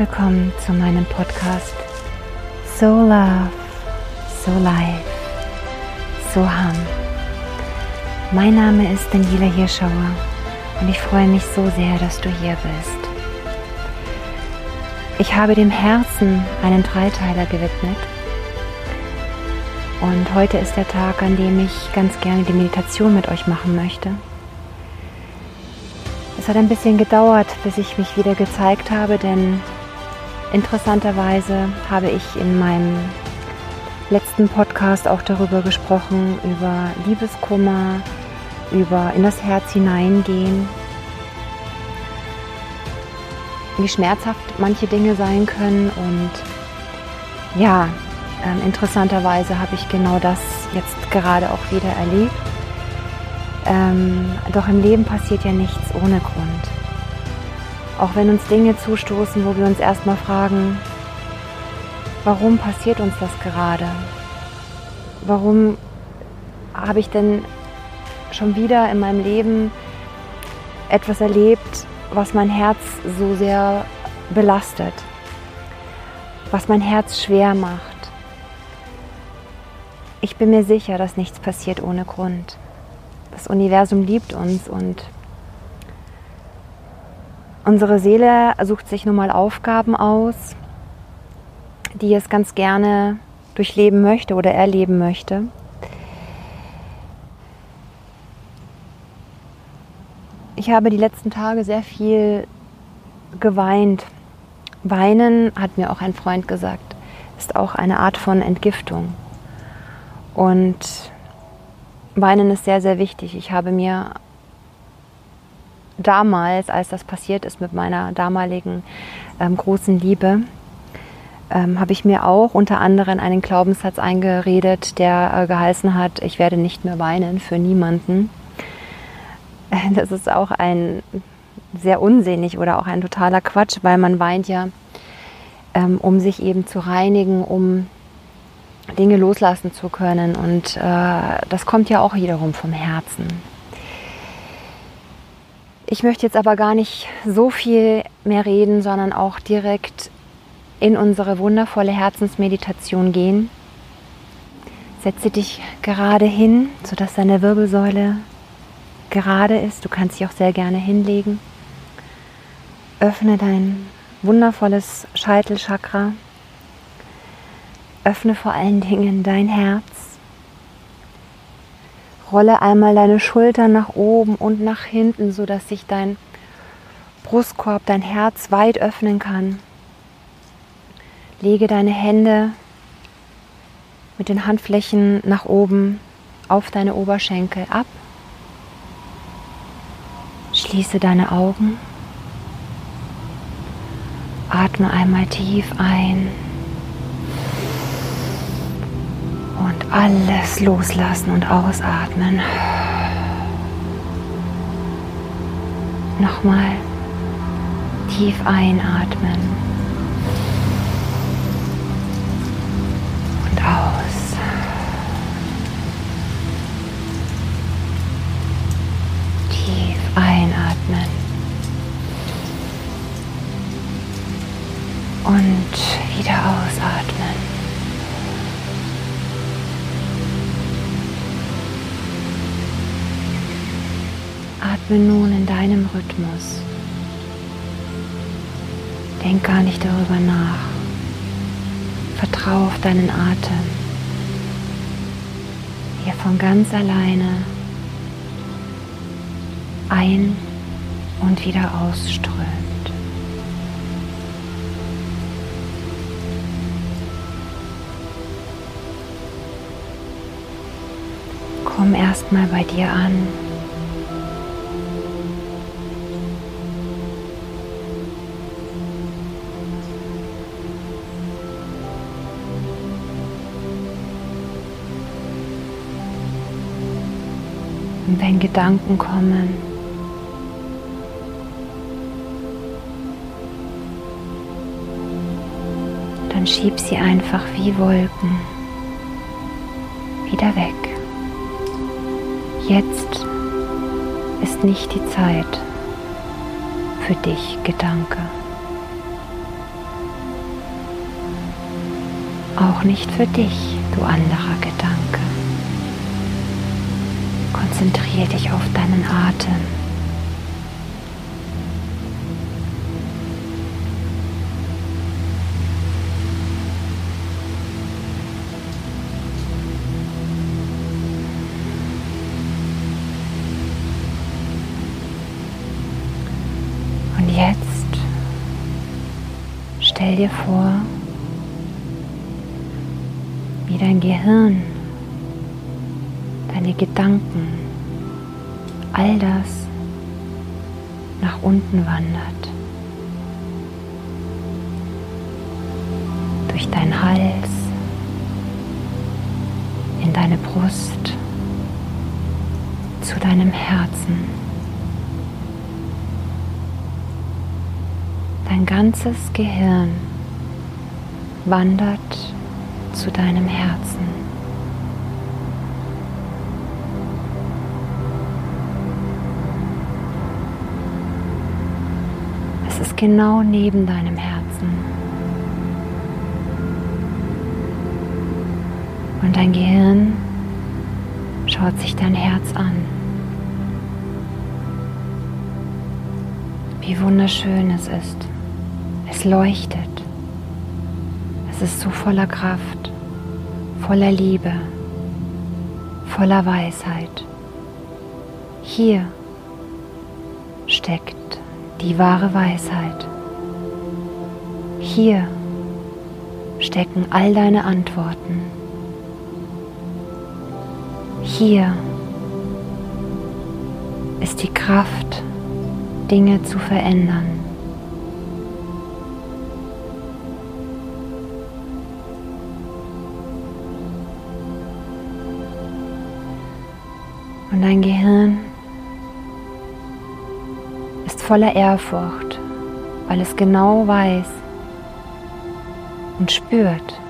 Willkommen zu meinem Podcast So Love, So Life, So Hum. Mein Name ist Daniela Hirschauer und ich freue mich so sehr, dass du hier bist. Ich habe dem Herzen einen Dreiteiler gewidmet und heute ist der Tag, an dem ich ganz gerne die Meditation mit euch machen möchte. Es hat ein bisschen gedauert, bis ich mich wieder gezeigt habe, denn interessanterweise habe ich in meinem letzten Podcast auch darüber gesprochen, über Liebeskummer, über in das Herz hineingehen, wie schmerzhaft manche Dinge sein können und ja, äh, interessanterweise habe ich genau das jetzt gerade auch wieder erlebt. Ähm, doch im Leben passiert ja nichts ohne Grund. Auch wenn uns Dinge zustoßen, wo wir uns erstmal fragen, warum passiert uns das gerade? Warum habe ich denn schon wieder in meinem Leben etwas erlebt, was mein Herz so sehr belastet, was mein Herz schwer macht? Ich bin mir sicher, dass nichts passiert ohne Grund das Universum liebt uns und unsere Seele sucht sich nun mal Aufgaben aus, die es ganz gerne durchleben möchte oder erleben möchte. Ich habe die letzten Tage sehr viel geweint. Weinen, hat mir auch ein Freund gesagt, ist auch eine Art von Entgiftung. Und Weinen ist sehr, sehr wichtig. Ich habe mir damals, als das passiert ist mit meiner damaligen ähm, großen Liebe, ähm, habe ich mir auch unter anderem einen Glaubenssatz eingeredet, der äh, geheißen hat, ich werde nicht mehr weinen für niemanden. Das ist auch ein sehr unsinnig oder auch ein totaler Quatsch, weil man weint ja, ähm, um sich eben zu reinigen, um Dinge loslassen zu können. Und äh, das kommt ja auch wiederum vom Herzen. Ich möchte jetzt aber gar nicht so viel mehr reden, sondern auch direkt in unsere wundervolle Herzensmeditation gehen. Setze dich gerade hin, sodass deine Wirbelsäule gerade ist. Du kannst dich auch sehr gerne hinlegen. Öffne dein wundervolles Scheitelchakra Öffne vor allen Dingen dein Herz. Rolle einmal deine Schultern nach oben und nach hinten, sodass sich dein Brustkorb, dein Herz weit öffnen kann. Lege deine Hände mit den Handflächen nach oben auf deine Oberschenkel ab. Schließe deine Augen. Atme einmal tief ein. Alles loslassen und ausatmen. Nochmal tief einatmen. Und aus. Tief einatmen. Und wieder ausatmen. Atme nun in deinem Rhythmus. Denk gar nicht darüber nach. Vertrau auf deinen Atem, wie von ganz alleine ein und wieder ausströmt. Komm erstmal bei dir an. Und wenn Gedanken kommen. Dann schieb sie einfach wie Wolken wieder weg. Jetzt ist nicht die Zeit für dich, Gedanke. Auch nicht für dich, du anderer Gedanke. Konzentriere dich auf deinen Atem. Stell dir vor, wie dein Gehirn, deine Gedanken, all das nach unten wandert. Durch deinen Hals, in deine Brust, zu deinem Herzen. Dein ganzes Gehirn wandert zu deinem Herzen. Genau neben deinem Herzen. Und dein Gehirn schaut sich dein Herz an. Wie wunderschön es ist. Es leuchtet. Es ist so voller Kraft, voller Liebe, voller Weisheit. Hier steckt die wahre Weisheit. Hier stecken all deine Antworten. Hier ist die Kraft, Dinge zu verändern. Und dein Gehirn voller Ehrfurcht, weil es genau weiß und spürt,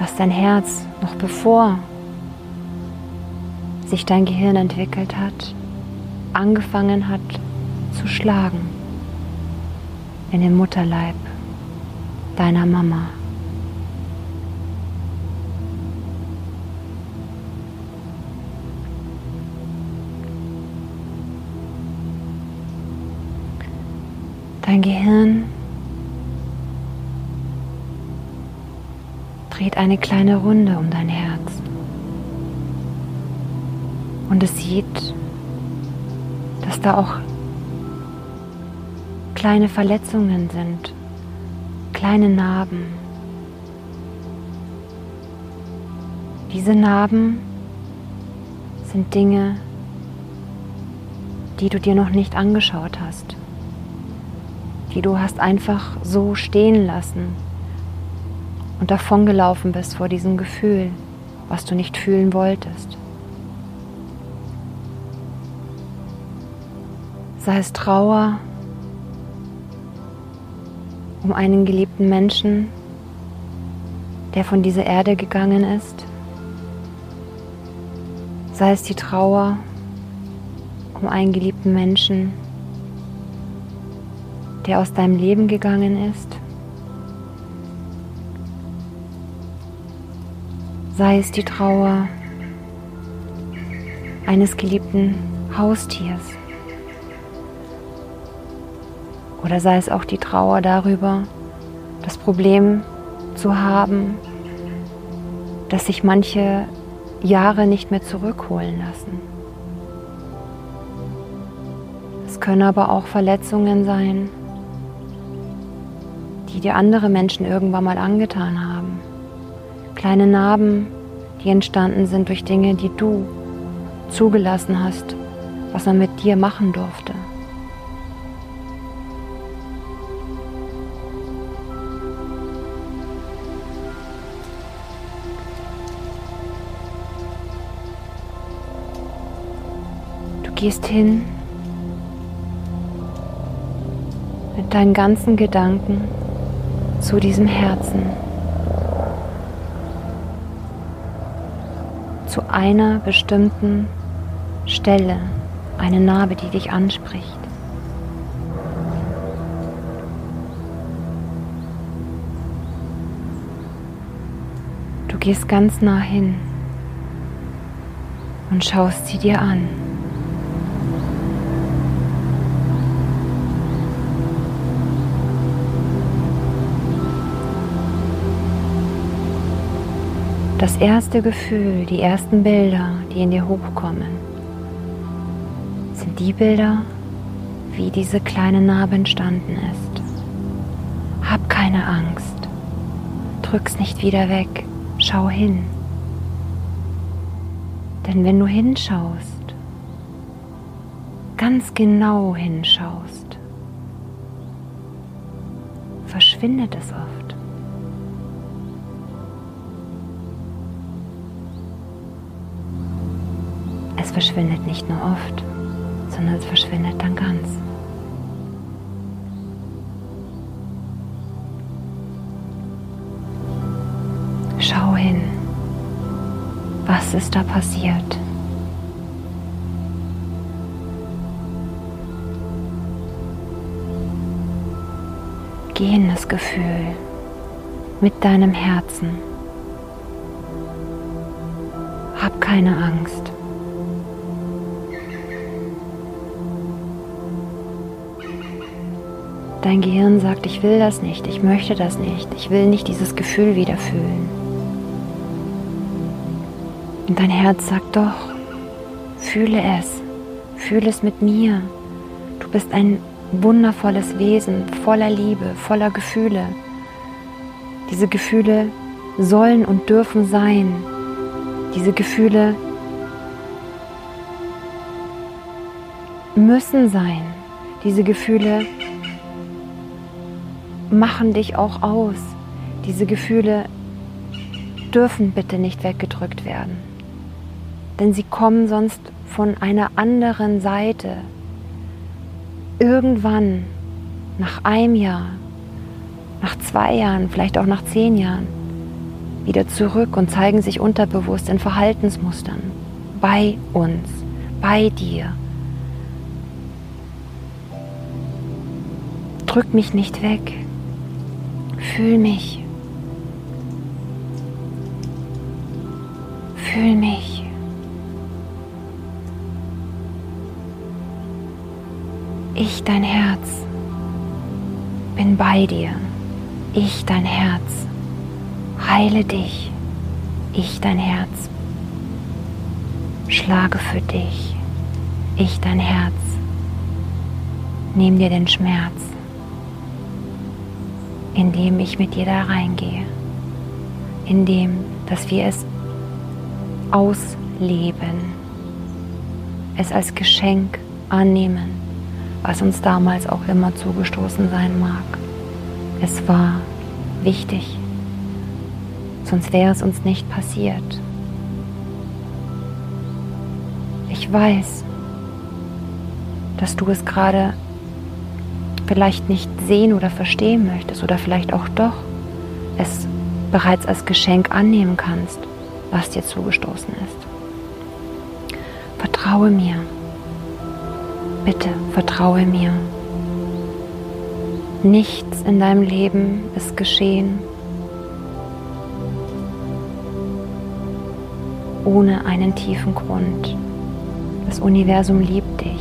dass dein Herz noch bevor sich dein Gehirn entwickelt hat, angefangen hat zu schlagen in den Mutterleib deiner Mama. Dein Gehirn dreht eine kleine Runde um dein Herz. Und es sieht, dass da auch kleine Verletzungen sind, kleine Narben. Diese Narben sind Dinge, die du dir noch nicht angeschaut hast die du hast einfach so stehen lassen und davongelaufen bist vor diesem Gefühl, was du nicht fühlen wolltest. Sei es Trauer um einen geliebten Menschen, der von dieser Erde gegangen ist, sei es die Trauer um einen geliebten Menschen, der aus deinem Leben gegangen ist. Sei es die Trauer eines geliebten Haustiers. Oder sei es auch die Trauer darüber, das Problem zu haben, dass sich manche Jahre nicht mehr zurückholen lassen. Es können aber auch Verletzungen sein, die dir andere Menschen irgendwann mal angetan haben. Kleine Narben, die entstanden sind durch Dinge, die du zugelassen hast, was man mit dir machen durfte. Du gehst hin mit deinen ganzen Gedanken zu diesem Herzen, zu einer bestimmten Stelle, eine Narbe, die dich anspricht. gehst ganz nah hin und schaust sie dir an. Das erste Gefühl, die ersten Bilder, die in dir hochkommen, sind die Bilder, wie diese kleine Narbe entstanden ist. Hab keine Angst. Drück's nicht wieder weg. Schau hin. Denn wenn du hinschaust, ganz genau hinschaust, verschwindet es oft. Es verschwindet nicht nur oft, sondern es verschwindet dann ganz. Schau hin. Was ist da passiert? Geh in das Gefühl mit deinem Herzen. Hab keine Angst. Dein Gehirn sagt, ich will das nicht, ich möchte das nicht, ich will nicht dieses Gefühl wieder fühlen. Und dein Herz sagt doch, fühle es, fühle es mit mir. Du bist ein wundervolles Wesen, voller Liebe, voller Gefühle. Diese Gefühle sollen und dürfen sein. Diese Gefühle müssen sein. Diese Gefühle machen dich auch aus. Diese Gefühle dürfen bitte nicht weggedrückt werden, denn sie kommen sonst von einer anderen Seite. Irgendwann, nach einem Jahr, nach zwei Jahren, vielleicht auch nach zehn Jahren, wieder zurück und zeigen sich unterbewusst in Verhaltensmustern bei uns, bei dir. Drück mich nicht weg. Fühl mich. Fühl mich. Ich, dein Herz, bin bei dir. Ich, dein Herz, heile dich. Ich, dein Herz, schlage für dich. Ich, dein Herz, nehm dir den Schmerz indem ich mit dir da reingehe, indem, dass wir es ausleben, es als Geschenk annehmen, was uns damals auch immer zugestoßen sein mag. Es war wichtig, sonst wäre es uns nicht passiert. Ich weiß, dass du es gerade vielleicht nicht sehen oder verstehen möchtest oder vielleicht auch doch es bereits als Geschenk annehmen kannst, was dir zugestoßen ist. Vertraue mir. Bitte vertraue mir. Nichts in deinem Leben ist geschehen ohne einen tiefen Grund. Das Universum liebt dich.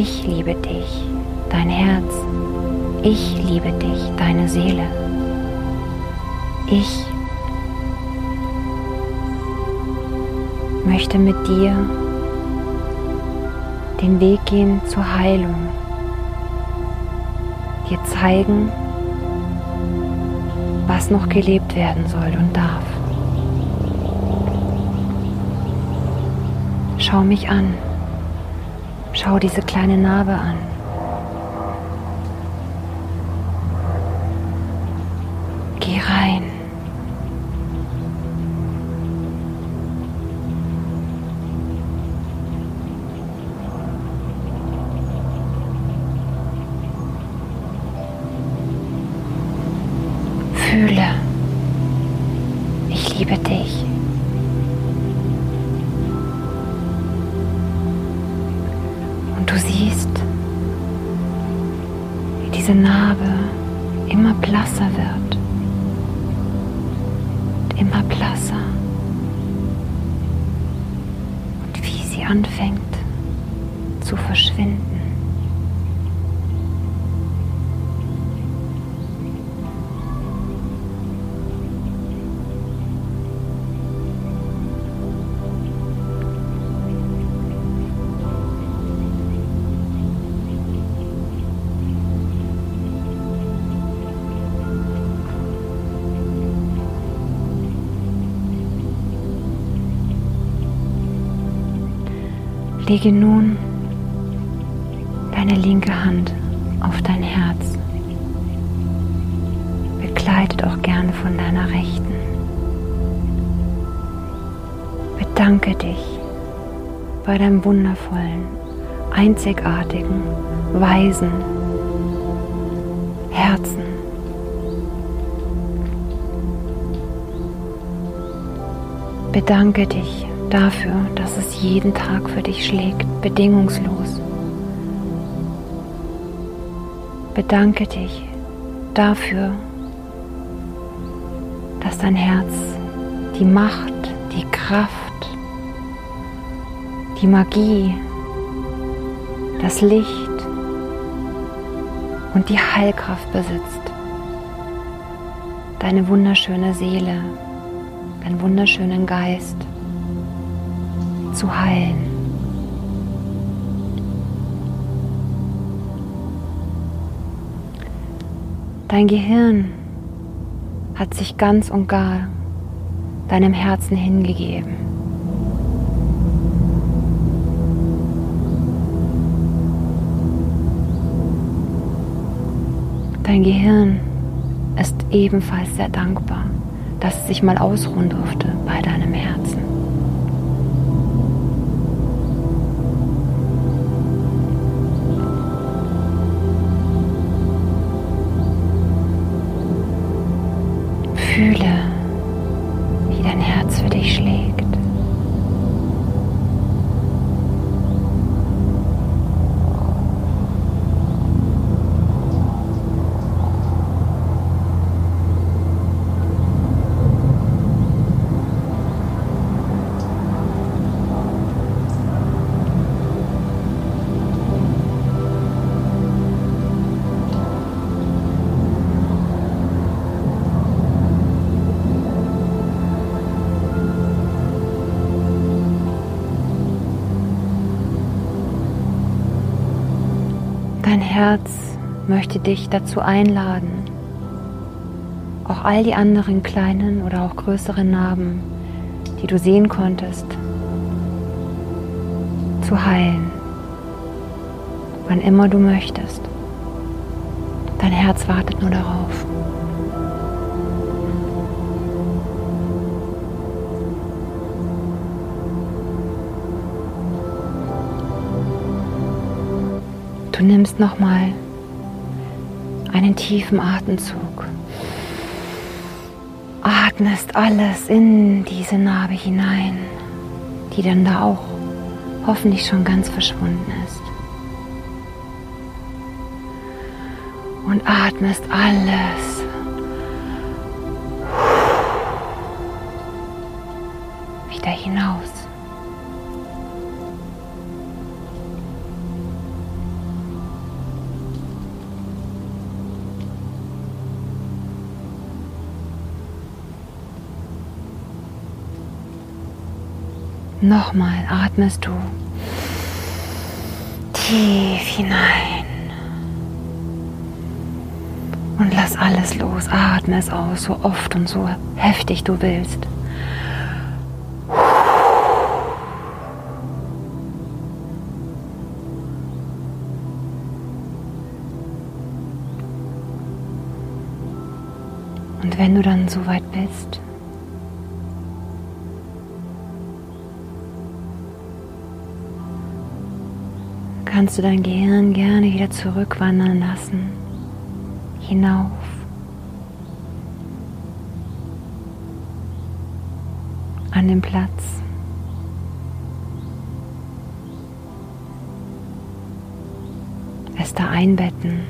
Ich liebe dich, dein Herz. Ich liebe dich, deine Seele. Ich möchte mit dir den Weg gehen zur Heilung, dir zeigen, was noch gelebt werden soll und darf. Schau mich an. Schau diese kleine Narbe an. Lege nun deine linke Hand auf dein Herz, begleitet auch gerne von deiner rechten. Bedanke dich bei deinem wundervollen, einzigartigen, weisen Herzen. Bedanke dich dafür, dass es jeden Tag für dich schlägt, bedingungslos. Bedanke dich dafür, dass dein Herz die Macht, die Kraft, die Magie, das Licht und die Heilkraft besitzt. Deine wunderschöne Seele, deinen wunderschönen Geist zu heilen. Dein Gehirn hat sich ganz und gar deinem Herzen hingegeben. Dein Gehirn ist ebenfalls sehr dankbar, dass es sich mal ausruhen durfte bei deinem Herzen. Herz möchte dich dazu einladen, auch all die anderen kleinen oder auch größeren Narben, die du sehen konntest, zu heilen, wann immer du möchtest. Dein Herz wartet nur darauf. Du nimmst nochmal einen tiefen Atemzug. Atmest alles in diese Narbe hinein, die dann da auch hoffentlich schon ganz verschwunden ist. Und atmest alles wieder hinaus. Nochmal atmest du tief hinein und lass alles los. Atme es aus, so oft und so heftig du willst. Und wenn du dann so weit bist, kannst du dein Gehirn gerne wieder zurückwandern lassen, hinauf. An den Platz, es da einbetten.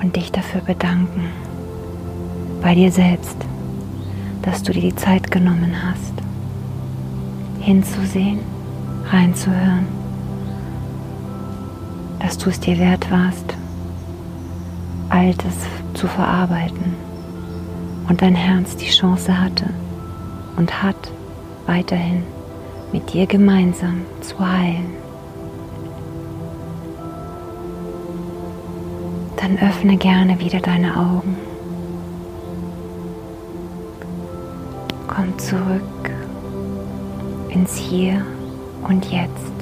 Und dich dafür bedanken. Bei dir selbst, dass du dir die Zeit genommen hast, hinzusehen, reinzuhören, dass du es dir wert warst, Altes zu verarbeiten und dein Herz die Chance hatte und hat weiterhin mit dir gemeinsam zu heilen. Dann öffne gerne wieder deine Augen. Zurück ins Hier und Jetzt.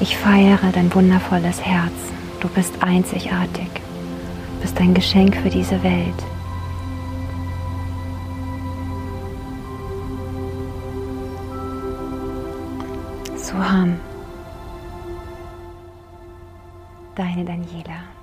Ich feiere dein wundervolles Herz. Du bist einzigartig. Du bist ein Geschenk für diese Welt. Suham. Deine Daniela.